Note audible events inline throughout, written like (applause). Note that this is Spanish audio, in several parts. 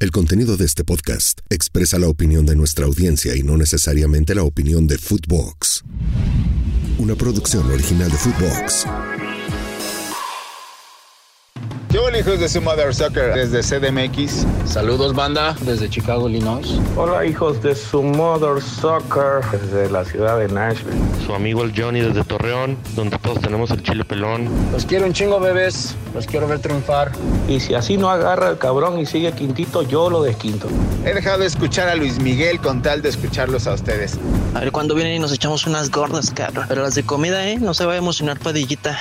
El contenido de este podcast expresa la opinión de nuestra audiencia y no necesariamente la opinión de Footbox. Una producción original de Footbox. Hijos de su Mother Soccer desde CDMX. Saludos banda desde Chicago, Illinois. Hola hijos de su Mother Soccer desde la ciudad de Nashville. Su amigo el Johnny desde Torreón, donde todos tenemos el chile pelón. Los quiero un chingo bebés, los quiero ver triunfar. Y si así no agarra el cabrón y sigue quintito, yo lo desquinto. He dejado de escuchar a Luis Miguel con tal de escucharlos a ustedes. A ver cuándo vienen y nos echamos unas gordas, cabrón. Pero las de comida, ¿eh? No se va a emocionar padillita.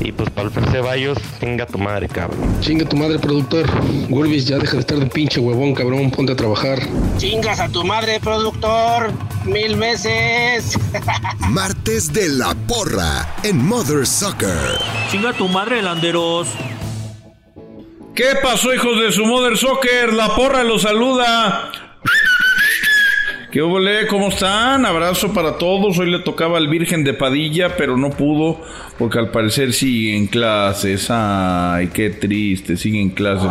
Y pues para el Ceballos, tenga tu madre, cabrón. Chinga tu madre, productor. Gurvis, ya deja de estar de pinche huevón, cabrón. Ponte a trabajar. Chingas a tu madre, productor. Mil veces. (laughs) Martes de la porra en Mother Soccer. Chinga tu madre, Landeros. ¿Qué pasó, hijos de su Mother Soccer? La porra los saluda. ¿Qué hubo, ¿Cómo están? Abrazo para todos. Hoy le tocaba al Virgen de Padilla, pero no pudo porque al parecer sigue en clases. Ay, qué triste, sigue en clases.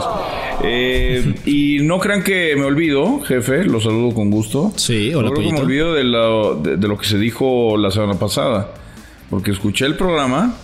Eh, y no crean que me olvido, jefe, lo saludo con gusto. Sí, hola, no me olvido de lo, de, lo, que se dijo la semana pasada. Porque escuché el programa,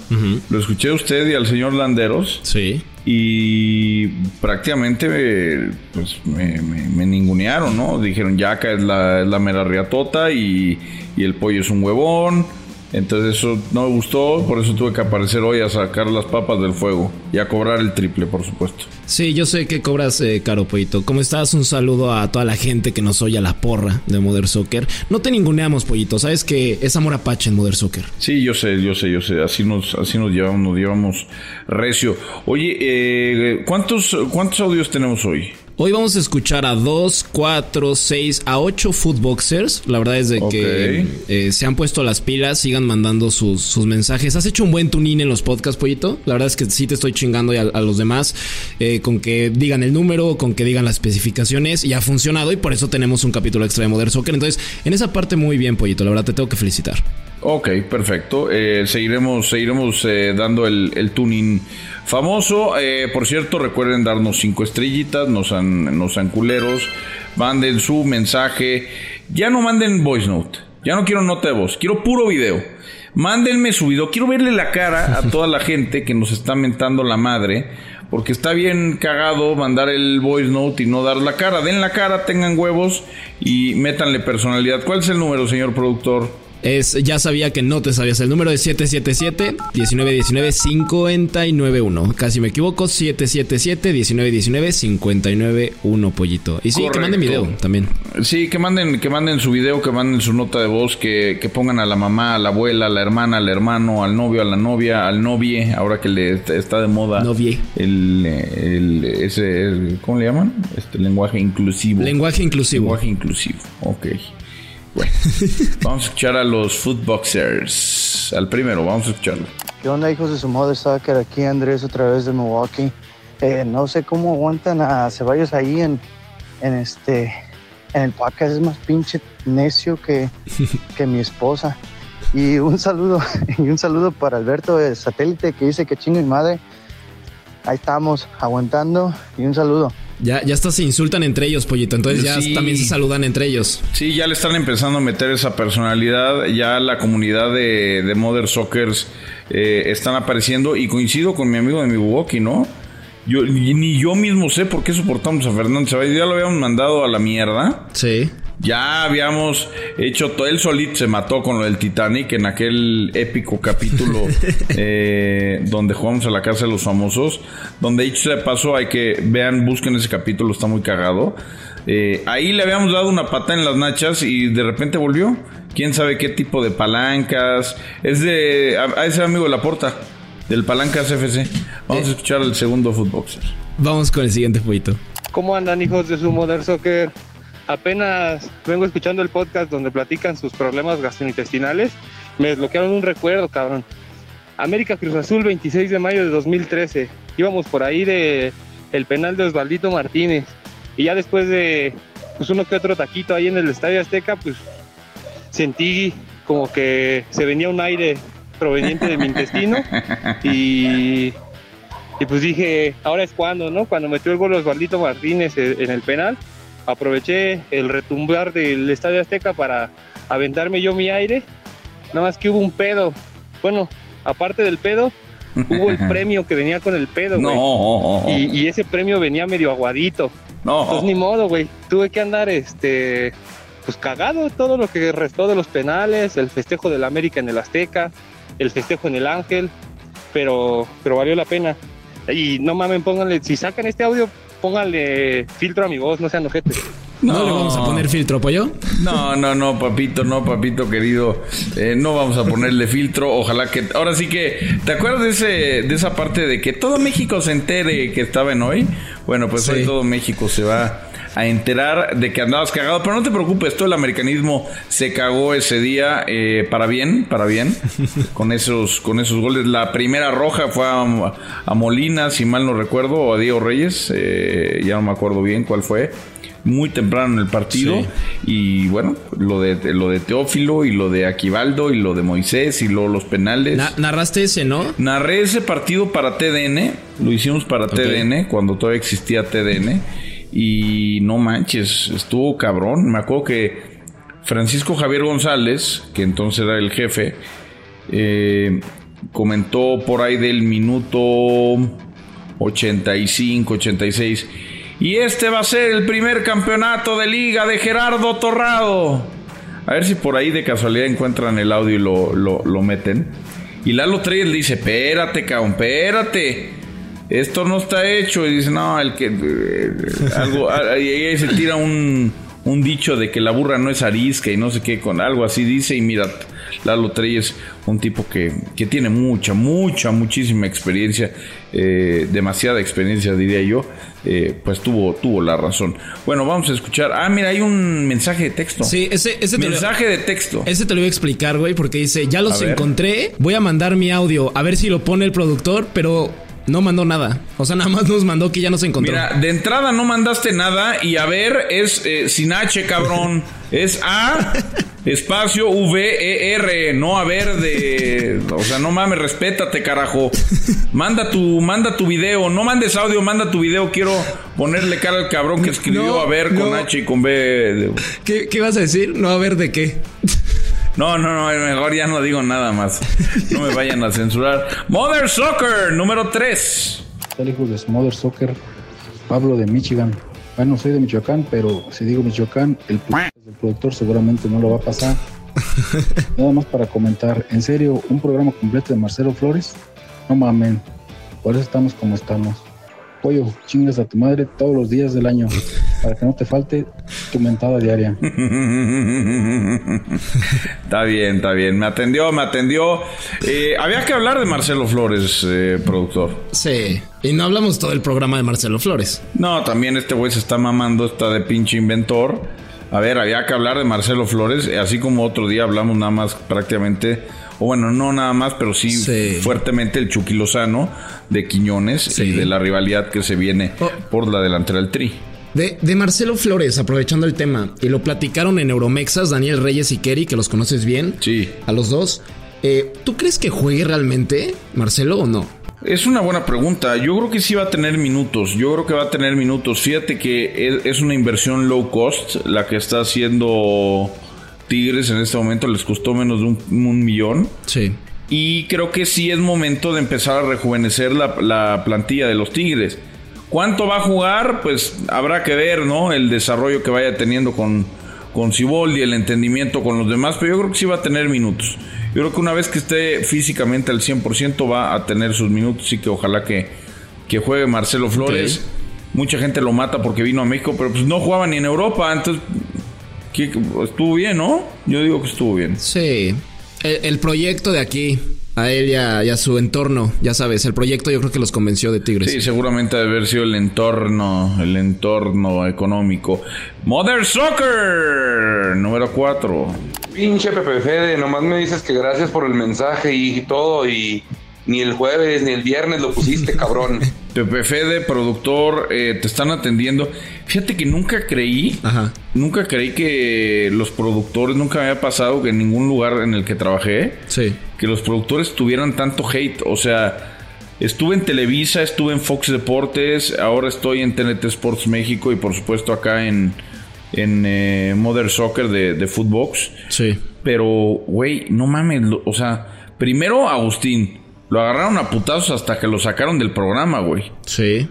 lo escuché a usted y al señor Landeros. Sí y prácticamente pues, me, me, ningunearon, ¿no? Dijeron, Yaca es la, es la mera riatota y, y, el pollo es un huevón. Entonces eso no me gustó, por eso tuve que aparecer hoy a sacar las papas del fuego y a cobrar el triple, por supuesto. Sí, yo sé que cobras eh, caro, Pollito. ¿Cómo estás? Un saludo a toda la gente que nos oye a la porra de Modern Soccer. No te ninguneamos, Pollito. Sabes que es amor apache en Modern Soccer. Sí, yo sé, yo sé, yo sé. Así nos, así nos llevamos, nos llevamos recio. Oye, eh, ¿cuántos, ¿cuántos audios tenemos hoy? Hoy vamos a escuchar a 2, 4, 6, a 8 footboxers. La verdad es de que eh, se han puesto las pilas, sigan mandando sus, mensajes. ¿Has hecho un buen tuning en los podcasts, Pollito? La verdad es que sí te estoy chingando a, a los demás eh, con que digan el número, con que digan las especificaciones y ha funcionado y por eso tenemos un capítulo extra de Modern Soccer. Entonces, en esa parte muy bien, Pollito. La verdad te tengo que felicitar. Ok, perfecto. Eh, seguiremos seguiremos eh, dando el, el, tuning famoso. Eh, por cierto, recuerden darnos cinco estrellitas, nos han, nos han culeros. Manden su mensaje. Ya no manden voice note. Ya no quiero nota de voz. Quiero puro video. Mándenme su video. Quiero verle la cara a (laughs) toda la gente que nos está mentando la madre. Porque está bien cagado mandar el voice note y no dar la cara. Den la cara, tengan huevos y métanle personalidad. ¿Cuál es el número, señor productor? Es, ya sabía que no te sabías el número de 777-1919-591. Casi me equivoco, 777-1919-591, pollito. Y sí, que manden video también. Sí, que manden, que manden su video, que manden su nota de voz, que, que pongan a la mamá, a la abuela, a la hermana, al hermano, al novio, a la novia, al novie, ahora que le está de moda. Novie. El, el, ese, ¿cómo le llaman? Este lenguaje inclusivo. Lenguaje inclusivo. Lenguaje inclusivo, ok. Bueno, (laughs) vamos a escuchar a los Footboxers. Al primero, vamos a escucharlo. ¿Qué onda, hijos de su Mother Soccer? Aquí Andrés otra vez de Milwaukee. Eh, no sé cómo aguantan a Ceballos ahí en, en este en el podcast. Es más pinche necio que, (laughs) que mi esposa. Y un saludo, (laughs) y un saludo para Alberto de Satélite que dice que chingo mi madre. Ahí estamos, aguantando. Y un saludo. Ya, ya hasta se insultan entre ellos, pollito. Entonces ya también se saludan entre ellos. Sí, ya le están empezando a meter esa personalidad. Ya la comunidad de, de Mother Soccers eh, están apareciendo. Y coincido con mi amigo de Milwaukee, ¿no? Yo, ni yo mismo sé por qué soportamos a Fernando Ceballos. Ya lo habíamos mandado a la mierda. Sí. Ya habíamos hecho todo. Él solito se mató con lo del Titanic en aquel épico capítulo (laughs) eh, donde jugamos a la casa de los famosos. Donde dicho sea de paso, hay que vean, busquen ese capítulo, está muy cagado. Eh, ahí le habíamos dado una pata en las nachas y de repente volvió. Quién sabe qué tipo de palancas. Es de. A, ese amigo de la porta. Del Palancas FC. Vamos a escuchar al segundo Footboxer. Vamos con el siguiente poquito. ¿Cómo andan, hijos de su Modern Soccer? Apenas vengo escuchando el podcast donde platican sus problemas gastrointestinales. Me desbloquearon un recuerdo, cabrón. América Cruz Azul, 26 de mayo de 2013. Íbamos por ahí de el penal de Osvaldito Martínez. Y ya después de pues, uno que otro taquito ahí en el Estadio Azteca, pues sentí como que se venía un aire proveniente de mi intestino (laughs) y Y pues dije, ahora es cuando, ¿no? Cuando metió el gol Osvaldito Martínez en el penal, aproveché el retumbar del Estadio Azteca para aventarme yo mi aire. Nada más que hubo un pedo. Bueno, aparte del pedo, hubo el (laughs) premio que venía con el pedo, güey. No. Y, y ese premio venía medio aguadito. No. Pues ni modo, güey. Tuve que andar, este, pues cagado todo lo que restó de los penales, el festejo del América en el Azteca, el festejo en el Ángel, pero, pero valió la pena. Y no mamen, pónganle, si sacan este audio, pónganle filtro a mi voz, no sean ojetes. No, le vamos a poner filtro, pollo. No, no, no, papito, no, papito querido. Eh, no vamos a ponerle filtro. Ojalá que. Ahora sí que. ¿Te acuerdas de, ese, de esa parte de que todo México se entere que estaba en hoy? Bueno, pues hoy todo México se va a enterar de que andabas cagado. Pero no te preocupes, todo el americanismo se cagó ese día eh, para bien, para bien, (laughs) con esos, con esos goles. La primera roja fue a, a Molina, si mal no recuerdo, o a Diego Reyes, eh, ya no me acuerdo bien cuál fue. Muy temprano en el partido. Sí. Y bueno, lo de, lo de Teófilo y lo de Aquivaldo y lo de Moisés y luego los penales. Na- narraste ese, ¿no? Narré ese partido para TDN, lo hicimos para TDN, cuando todavía existía TDN, y no manches, estuvo cabrón. Me acuerdo que Francisco Javier González, que entonces era el jefe, eh, comentó por ahí del minuto 85, 86. Y este va a ser el primer campeonato de liga de Gerardo Torrado. A ver si por ahí de casualidad encuentran el audio y lo, lo- meten. Y Lalo Treyes le dice, espérate, cabrón, espérate. Esto no está hecho. Y dice, no, el que... algo, y ahí se tira un, un dicho de que la burra no es arisca y no sé qué, con algo así dice. Y mira, Lalo Treyes, un tipo que, que tiene mucha, mucha, muchísima experiencia, eh, demasiada experiencia diría yo, eh, pues tuvo, tuvo la razón. Bueno, vamos a escuchar. Ah, mira, hay un mensaje de texto. Sí, ese, ese te lo- Mensaje de texto. Ese te lo voy a explicar, güey, porque dice, ya los encontré, voy a mandar mi audio, a ver si lo pone el productor, pero no mandó nada. O sea, (laughs) nada más nos mandó que ya nos encontró. Mira, de entrada no mandaste nada y a ver es eh, sin H, cabrón. (laughs) Es A espacio V E R, no a ver de, o sea, no mames, respétate, carajo. Manda tu manda tu video, no mandes audio, manda tu video. Quiero ponerle cara al cabrón que escribió No, a ver con no. H y con B. ¿Qué, ¿Qué vas a decir? No, a ver de qué. No, no, no, mejor ya no digo nada más. No me vayan a censurar. Mother Soccer número 3. tal hijos de Smother Soccer? Pablo de Michigan. Bueno, soy de Michoacán, pero si digo Michoacán, el productor seguramente no lo va a pasar. (laughs) Nada más para comentar, en serio, un programa completo de Marcelo Flores, no mamen, por eso estamos como estamos. Pollo, chingas a tu madre todos los días del año, para que no te falte tu mentada diaria. (laughs) Está bien, está bien. Me atendió, me atendió. Eh, había que hablar de Marcelo Flores, eh, productor. Sí. Y no hablamos todo el programa de Marcelo Flores. No, también este güey se está mamando, está de pinche inventor. A ver, había que hablar de Marcelo Flores, eh, así como otro día hablamos nada más prácticamente, o bueno, no nada más, pero sí, fuertemente el Chucky Lozano de Quiñones y de la rivalidad que se viene por la delantera del Tri. De, de Marcelo Flores, aprovechando el tema, y lo platicaron en Euromexas, Daniel Reyes y Kerry, que los conoces bien. Sí. A los dos. Eh, ¿Tú crees que juegue realmente, Marcelo, o no? Es una buena pregunta. Yo creo que sí va a tener minutos. Yo creo que va a tener minutos. Fíjate que es, una inversión low cost la que está haciendo Tigres en este momento. Les costó menos de un, un millón. Sí. Y creo que sí es momento de empezar a rejuvenecer la, la plantilla de los Tigres. ¿Cuánto va a jugar? Pues habrá que ver, ¿no? El desarrollo que vaya teniendo con, con el entendimiento con los demás, pero yo creo que sí va a tener minutos. Yo creo que una vez que esté físicamente al 100% va a tener sus minutos y que ojalá que, que juegue Marcelo Flores. Mucha gente lo mata porque vino a México, pero pues no jugaba ni en Europa, entonces ¿qué- estuvo bien, ¿no? Yo digo que estuvo bien. Sí. El, el proyecto de aquí, a él y a, y a su entorno, ya sabes, el proyecto yo creo que los convenció de Tigres. Sí, seguramente debe haber sido el entorno, el entorno económico. Mother Soccer, número 4. Pinche Pepe Fede, nomás me dices que gracias por el mensaje y todo y ni el jueves ni el viernes lo pusiste, (laughs) cabrón. Pepe Fede, productor, eh, te están atendiendo. Fíjate que nunca creí, nunca creí que los productores, nunca me había pasado que en ningún lugar en el que trabajé, Sí. Que los productores tuvieran tanto hate. O sea, Estuve en Televisa, estuve en Fox Deportes, ahora estoy en TNT Sports México y por supuesto acá en, en eh, Mother Soccer de, de Footbox. Sí. Pero, güey, no mames, lo- o sea, primero Agustín, lo agarraron a putazos hasta que lo sacaron del programa, güey. Sí.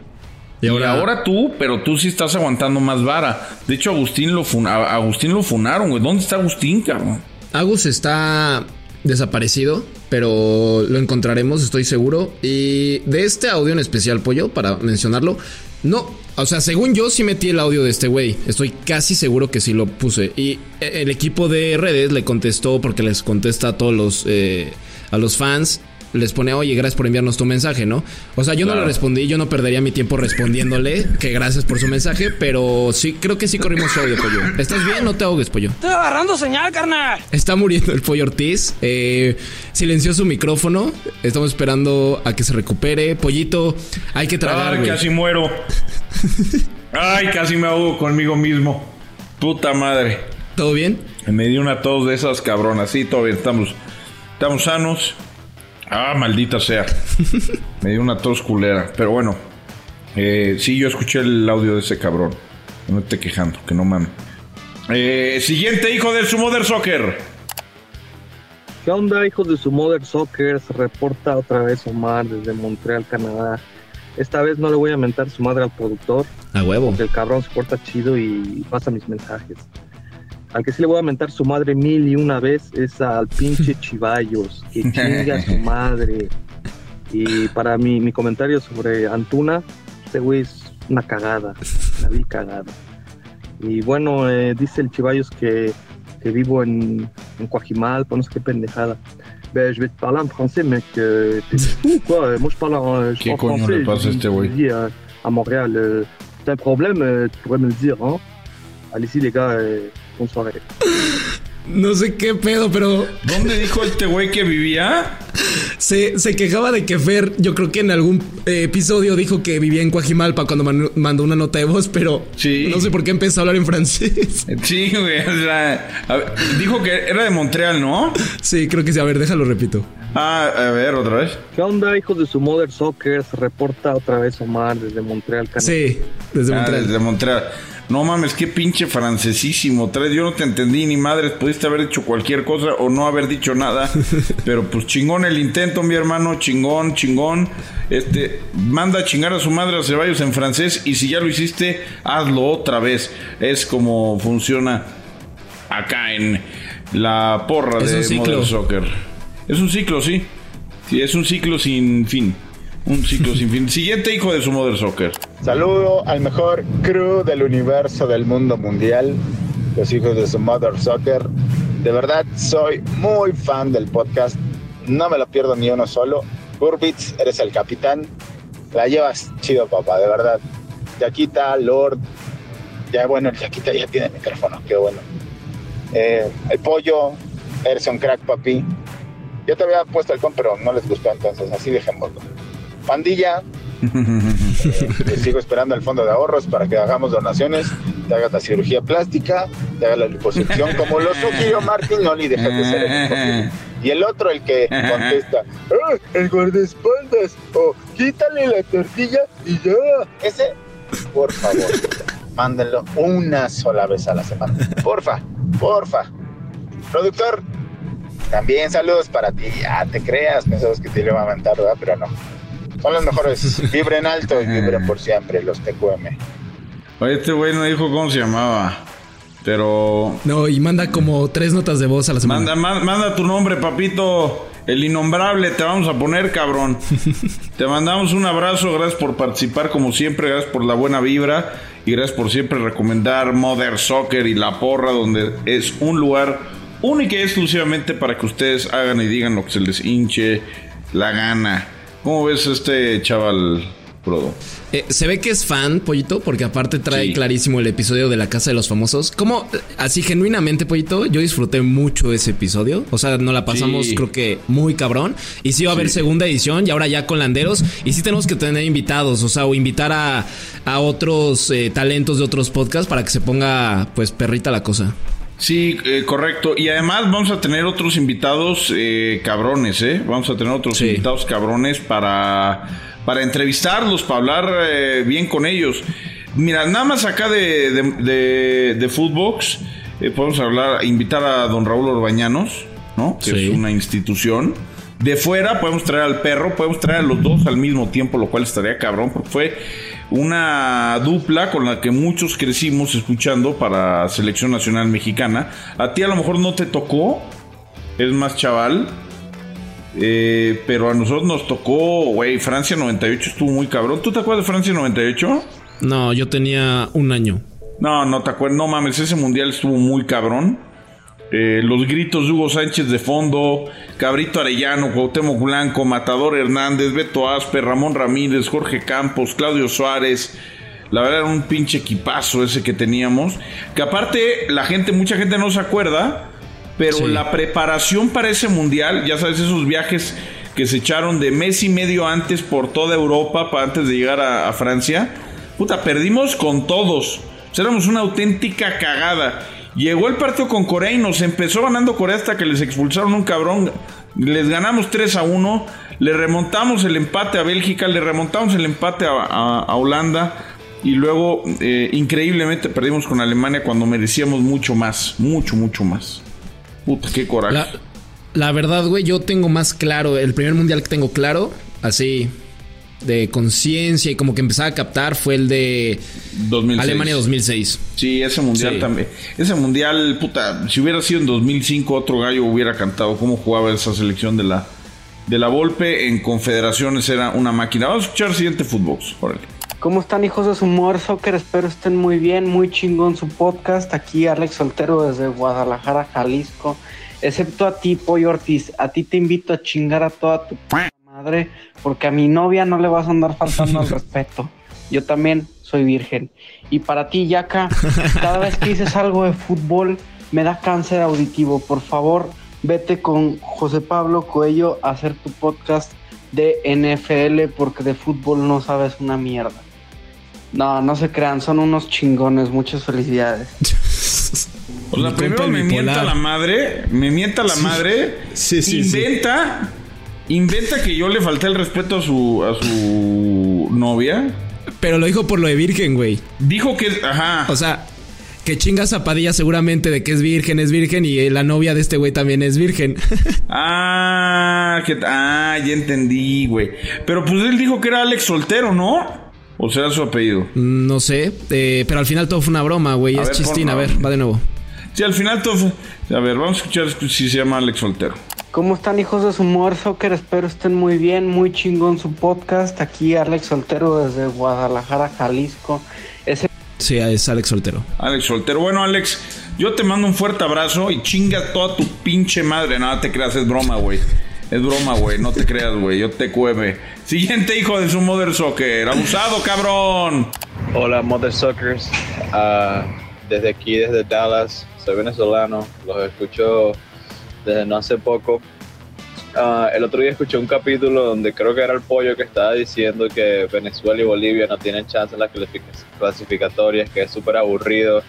Y ahora, tú, pero tú sí estás aguantando más vara. De hecho, Agustín lo, fun- a- Agustín lo funaron, güey. ¿Dónde está Agustín, cabrón? Agus está desaparecido, pero lo encontraremos, estoy seguro. Y de este audio en especial, Pollo, para mencionarlo, no, o sea, según yo sí metí el audio de este güey. Estoy casi seguro que sí lo puse. Y el equipo de redes le contestó porque les contesta a todos los, eh, a los fans. Les pone, oye, gracias por enviarnos tu mensaje, ¿no? O sea, yo no le respondí, yo no perdería mi tiempo respondiéndole que gracias por su mensaje, pero sí, creo que sí corrimos audio, pollo. ¿Estás bien? No te ahogues, pollo. Estoy agarrando señal, carnal. Está muriendo el pollo Ortiz. Eh, silenció su micrófono. Estamos esperando a que se recupere. Pollito, hay que tragar. Ay, casi muero. Ay, casi me ahogo conmigo mismo. Puta madre. ¿Todo bien? Me dio una tos de esas cabronas. Sí, todo bien. Estamos, estamos sanos. Ah, maldita sea. Me dio una tos culera. Pero bueno. Eh, sí, yo escuché el audio de ese cabrón. No esté quejando, que no mames. Eh, siguiente hijo de su Mother Soccer. ¿Qué onda, hijos de su Mother Soccer? Se reporta otra vez Omar desde Montreal, Canadá. Esta vez no le voy a mentar su madre al productor. A huevo. Porque el cabrón se porta chido y pasa mis mensajes. Al que sí le voy a mentar su madre mil y una vez es al pinche (laughs) Chivallos. Que chinga su madre. Y para mi, mi comentario sobre Antuna, este güey es una cagada. La vi cagada. Y bueno, eh, dice el Chivallos que, que vivo en, en Coajimalpa, no sé qué pendejada. Ben, je vais te parler en français, mec. Euh, T'es (laughs) fou, quoi. Moi, je parle en, je ¿Qué parle coño français. le pasa a je- je vis à, à Montréal. Euh, T'as un problème, euh, tu pourrais me le dire, hein. Allez-y, les gars. euh, No sé qué pedo, pero. ¿Dónde dijo este güey que vivía? Se, se quejaba de que Fer, yo creo que en algún eh, episodio dijo que vivía en Coajimalpa cuando man- mandó una nota de voz, pero no sé por qué empezó a hablar en francés. Sí, güey. o sea, a ver, dijo que era de Montreal, ¿no? Sí, creo que sí. A ver, déjalo, repito. Ah, a ver, otra vez. ¿Qué onda, hijos de su Mother Soccer? Se reporta otra vez Omar desde Montreal, Canadá. Sí, desde Ah, Montreal. desde Montreal. No mames, qué pinche francesísimo. Traes, yo no te entendí ni madres. Pudiste haber hecho cualquier cosa o no haber dicho nada. (laughs) Pero pues chingón el intento, mi hermano. Chingón, chingón. Este, manda a chingar a su madre a Ceballos en francés. Y si ya lo hiciste, hazlo otra vez. Es como funciona acá en la porra Es de un ciclo. Modern Soccer. Es un ciclo, sí. Sí, es un ciclo sin fin. Un ciclo (laughs) sin fin. Siguiente hijo de su Modern Soccer. Saludo al mejor crew del universo del mundo mundial, los hijos de su Mother Soccer. De verdad, soy muy fan del podcast. No me lo pierdo ni uno solo. Burbits, eres el capitán. La llevas chido, papá, de verdad. Yaquita, Lord. Ya bueno, el Yaquita ya tiene micrófono, qué bueno. Eh, el pollo, eres un crack, papi. Yo te había puesto el con, pero no les gustó, entonces así dejémoslo. Pandilla, (laughs) te sigo esperando al fondo de ahorros para que hagamos donaciones, te hagas la cirugía plástica, te hagas la liposucción, (laughs) como lo sugirió Martín Oli, déjate de ser el. Y el otro, el que contesta, "Ah, el guardaespaldas, o quítale la tortilla y ya. Ese, por favor, mándenlo una sola vez a la semana. Porfa, porfa. Productor, también saludos para ti. Ya te creas, pensabas que te iba a mandar, ¿verdad? Pero no. Son los mejores. (laughs) Vibren alto y vibren por siempre, los TQM. Oye, este güey no dijo cómo se llamaba. Pero. No, y manda como tres notas de voz a la semana. Manda, ma- manda tu nombre, papito. El innombrable te vamos a poner, cabrón. (laughs) te mandamos un abrazo. Gracias por participar, como siempre. Gracias por la buena vibra. Y gracias por siempre recomendar Mother Soccer y La Porra, donde es un lugar único y exclusivamente para que ustedes hagan y digan lo que se les hinche la gana. ¿Cómo ves este chaval, Prodo? Eh, se ve que es fan, Pollito, porque aparte trae clarísimo el episodio de la Casa de los Famosos. Como, así genuinamente, Pollito, yo disfruté mucho ese episodio. O sea, nos la pasamos, Sí. creo que muy cabrón. Y sí va a haber Sí. segunda edición y ahora ya con Landeros. Y sí tenemos que tener invitados, o sea, o invitar a, a otros eh, talentos de otros podcasts para que se ponga, pues, perrita la cosa. Sí, eh, correcto. Y además vamos a tener otros invitados eh, cabrones, ¿eh? Vamos a tener otros invitados cabrones para, para entrevistarlos, para hablar eh, bien con ellos. Mira, nada más acá de, de, de, de Footbox, podemos hablar, invitar a don Raúl Orbañanos, ¿no? Que es una institución. De fuera podemos traer al perro, podemos traer a los dos al mismo tiempo, lo cual estaría cabrón, porque fue una dupla con la que muchos crecimos escuchando para Selección Nacional Mexicana. A ti a lo mejor no te tocó, es más chaval, eh, pero a nosotros nos tocó, güey, Francia 98 estuvo muy cabrón. ¿Tú te acuerdas de Francia 98? No, yo tenía un año. No, no te acuerdas, no mames, ese mundial estuvo muy cabrón. Eh, los gritos de Hugo Sánchez de fondo, Cabrito Arellano, Cuauhtémoc Blanco, Matador Hernández, Beto Asper, Ramón Ramírez, Jorge Campos, Claudio Suárez. La verdad era un pinche equipazo ese que teníamos. Que aparte, la gente, mucha gente no se acuerda, pero la preparación para ese mundial, ya sabes, esos viajes que se echaron de mes y medio antes por toda Europa, para antes de llegar a, Francia, puta, perdimos con todos. éramos una auténtica cagada. Llegó el partido con Corea y nos empezó ganando Corea hasta que les expulsaron un cabrón. Les ganamos 3 a 1. Le remontamos el empate a Bélgica. Le remontamos el empate a, Holanda. Y luego, eh, increíblemente, perdimos con Alemania cuando merecíamos mucho más. Mucho, mucho más. Puta, qué coraje. La verdad, güey, yo tengo más claro. El primer mundial que tengo claro, así, de conciencia y como que empezaba a captar fue el de Alemania 2006. Sí, ese mundial también. Ese mundial, puta, si hubiera sido en 2005 otro gallo hubiera cantado cómo jugaba esa selección de la de la Volpe en Confederaciones era una máquina. Vamos a escuchar el siguiente fútbol. ¿Cómo están hijos de su humor soccer? Espero estén muy bien, muy chingón su podcast. Aquí Alex Soltero desde Guadalajara, Jalisco. Excepto a ti, Pollo Ortiz. A ti te invito a chingar a toda tu madre, porque a mi novia no le vas a andar faltando al (laughs) respeto. Yo también soy virgen. Y para ti, Yaka, cada vez que dices algo de fútbol, me da cáncer auditivo. Por favor, vete con José Pablo Coello a hacer tu podcast de NFL, porque de fútbol no sabes una mierda. No, no se crean, son unos chingones. Muchas felicidades. Sea, primero me mienta la madre, me mienta la madre, sí, sí, inventa Inventa que yo le falté el respeto a su, a su novia. Pero lo dijo por lo de virgen, güey. Dijo que, ajá. O sea, que chinga Zapadilla seguramente de que es virgen, es virgen y la novia de este güey también es virgen. (laughs) ah, que, ah, ya entendí, güey. Pero pues él dijo que era Alex soltero, ¿no? ¿O será su apellido? No sé, eh, pero al final todo fue una broma, güey. Es chistín, a ver, va de nuevo. Sí, al final todo fue... A ver, vamos a escuchar si se llama Alex Soltero. ¿Cómo están hijos de su humor soccer? Espero estén muy bien, muy chingón su podcast. Aquí Alex Soltero desde Guadalajara, Jalisco. Sí, es Alex Soltero. Alex Soltero. Bueno, Alex, yo te mando un fuerte abrazo y chinga toda tu pinche madre. Nada te creas, es broma, güey. Es broma, güey. No te creas, güey. Yo te cueve. Siguiente hijo de su Mother Soccer. Abusado, cabrón. Hola, Mother Soccers. Ah, desde aquí, desde Dallas. Soy venezolano. Los escucho desde no hace poco. Ah, el otro día escuché un capítulo donde creo que era el pollo que estaba diciendo que Venezuela y Bolivia no tienen chance en las clasificatorias, que es súper aburrido.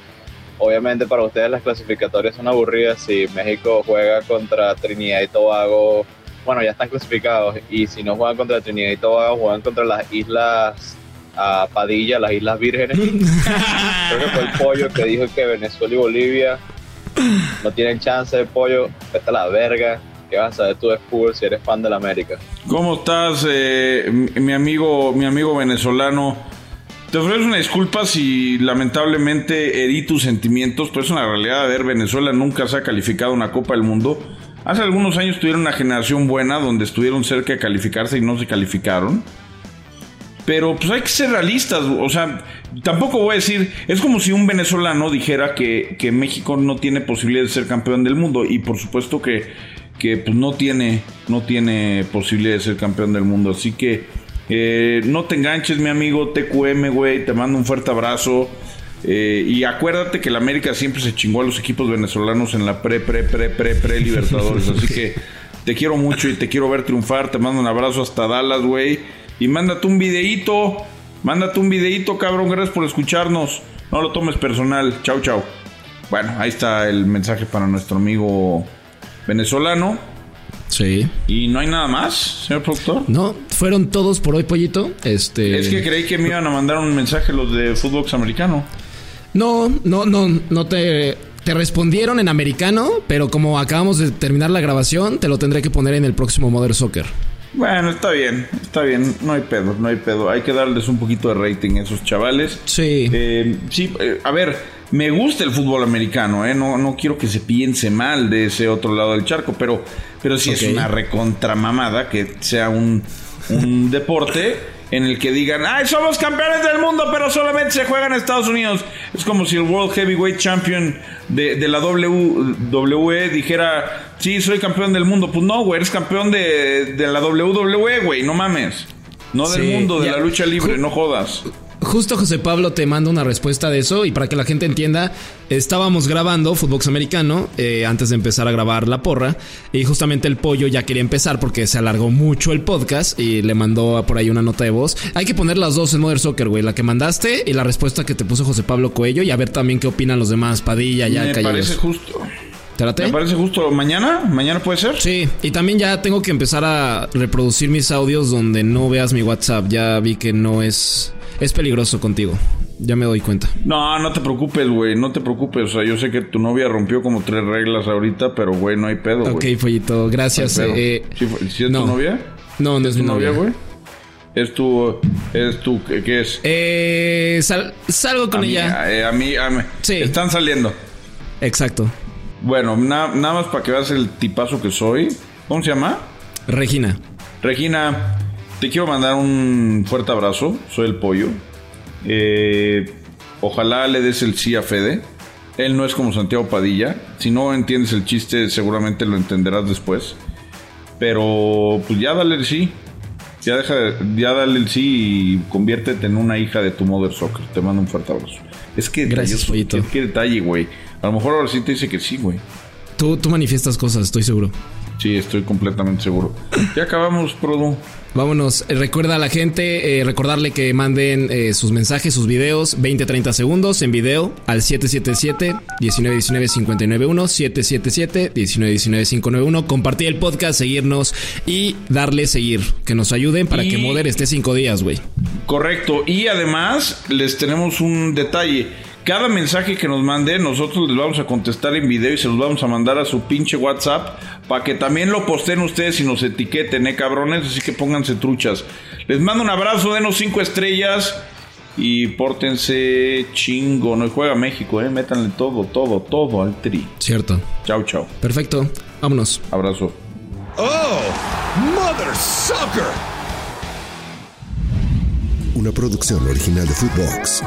Obviamente para ustedes las clasificatorias son aburridas si México juega contra Trinidad y Tobago. Bueno, ya están clasificados y si no juegan contra Trinidad y Tobago, juegan contra las islas ah, Padilla, las Islas Vírgenes. (laughs) Creo que fue el pollo que dijo que Venezuela y Bolivia no tienen chance de pollo, vete a la verga. ¿Qué vas a saber tú de fútbol si eres fan de la América? ¿Cómo estás, eh, mi amigo, mi amigo venezolano? Te ofrezco una disculpa si lamentablemente herí tus sentimientos, pero es una realidad. A ver, Venezuela nunca se ha calificado una Copa del Mundo. Hace algunos años tuvieron una generación buena donde estuvieron cerca de calificarse y no se calificaron. Pero pues hay que ser realistas, o sea, tampoco voy a decir, es como si un venezolano dijera que, México no tiene posibilidad de ser campeón del mundo y por supuesto que, que pues, no, tiene, no tiene posibilidad de ser campeón del mundo, así que eh, no te enganches mi amigo TQM, güey, te mando un fuerte abrazo. Eh, y acuérdate que la América siempre se chingó a los equipos venezolanos en la pre, pre, pre, pre, pre Libertadores. (laughs) Así que te quiero mucho y te quiero ver triunfar. Te mando un abrazo hasta Dallas, güey. Y mándate un videíto. Mándate un videíto, cabrón. Gracias por escucharnos. No lo tomes personal. Chau, chau. bueno, ahí está el mensaje para nuestro amigo venezolano. Sí. ¿Y no hay nada más, señor productor? No, fueron todos por hoy, pollito. Este. Es que creí que me iban a mandar un mensaje los de fútbol americano. No, no, no, no te. Te respondieron en americano, pero como acabamos de terminar la grabación, te lo tendré que poner en el próximo Modern Soccer. Bueno, está bien, está bien, no hay pedo, no hay pedo. Hay que darles un poquito de rating a esos chavales. Sí. Eh, sí, eh, a ver, me gusta el fútbol americano, ¿eh? No, no quiero que se piense mal de ese otro lado del charco, pero, pero sí es una recontramamada que sea un, un (laughs) deporte en el que digan, ¡ay, somos campeones del mundo, pero solamente se juega en Estados Unidos! Es como si el World Heavyweight Champion de, de la WWE dijera, sí, soy campeón del mundo. Pues no, güey, eres campeón de, de la WWE, güey, no mames. No del Sí, mundo, de ya. la lucha libre, no jodas. Justo José Pablo te manda una respuesta de eso y para que la gente entienda, estábamos grabando Footbox Americano eh, antes de empezar a grabar la porra y justamente el pollo ya quería empezar porque se alargó mucho el podcast y le mandó por ahí una nota de voz. Hay que poner las dos en Modern Soccer, güey, la que mandaste y la respuesta que te puso José Pablo Coello y a ver también qué opinan los demás, Padilla, ya Me parece justo. Me parece justo. ¿Mañana? ¿Mañana puede ser? Sí, y también ya tengo que empezar a reproducir mis audios donde no veas mi WhatsApp. Ya vi que no es... Es peligroso contigo. Ya me doy cuenta. No, no te preocupes, güey. No te preocupes. O sea, yo sé que tu novia rompió como tres reglas ahorita, pero, güey, no hay pedo, güey. Ok, Follito, gracias. No. Eh, ¿Sí, es no. tu novia? No, no es, ¿Es mi tu novia, güey? Es tu... Es tu... ¿Qué, es? Eh, sal- salgo con ella. eh, a mí... A mí. Sí. Están saliendo. Exacto. Bueno, na- nada más para que veas el tipazo que soy. ¿Cómo se llama? Regina. Regina, te quiero mandar un fuerte abrazo. Soy el pollo. Eh, ojalá le des el sí a Fede. Él no es como Santiago Padilla. Si no entiendes el chiste, seguramente lo entenderás después. Pero pues ya dale el sí. Ya, deja de- ya dale el sí y conviértete en una hija de tu Mother Soccer. Te mando un fuerte abrazo. Es que Gracias, pollito. qué- qué detalle, güey. A lo mejor ahora sí te dice que sí, güey. Tú, tú manifiestas cosas, estoy seguro. Sí, estoy completamente seguro. Ya acabamos, Produ. Vámonos, Eh, recuerda a la gente, eh, recordarle que manden eh, sus mensajes, sus videos, 20-30 segundos en video al 777-1919-591, 777-1919-591, compartir el podcast, seguirnos y darle seguir, que nos ayuden para Y- que Moder esté cinco días, güey. Correcto. Y además les tenemos un detalle. Cada mensaje que nos manden, nosotros les vamos a contestar en video y se los vamos a mandar a su pinche WhatsApp para que también lo posteen ustedes y nos etiqueten, eh, cabrones. Así que pónganse truchas. Les mando un abrazo, denos cinco estrellas y pórtense chingo. No juega México, eh. Métanle todo, todo, todo al tri. Cierto. Chau, chau. Perfecto. Vámonos. Abrazo. Oh, Mother Soccer. Una producción original de Footbox.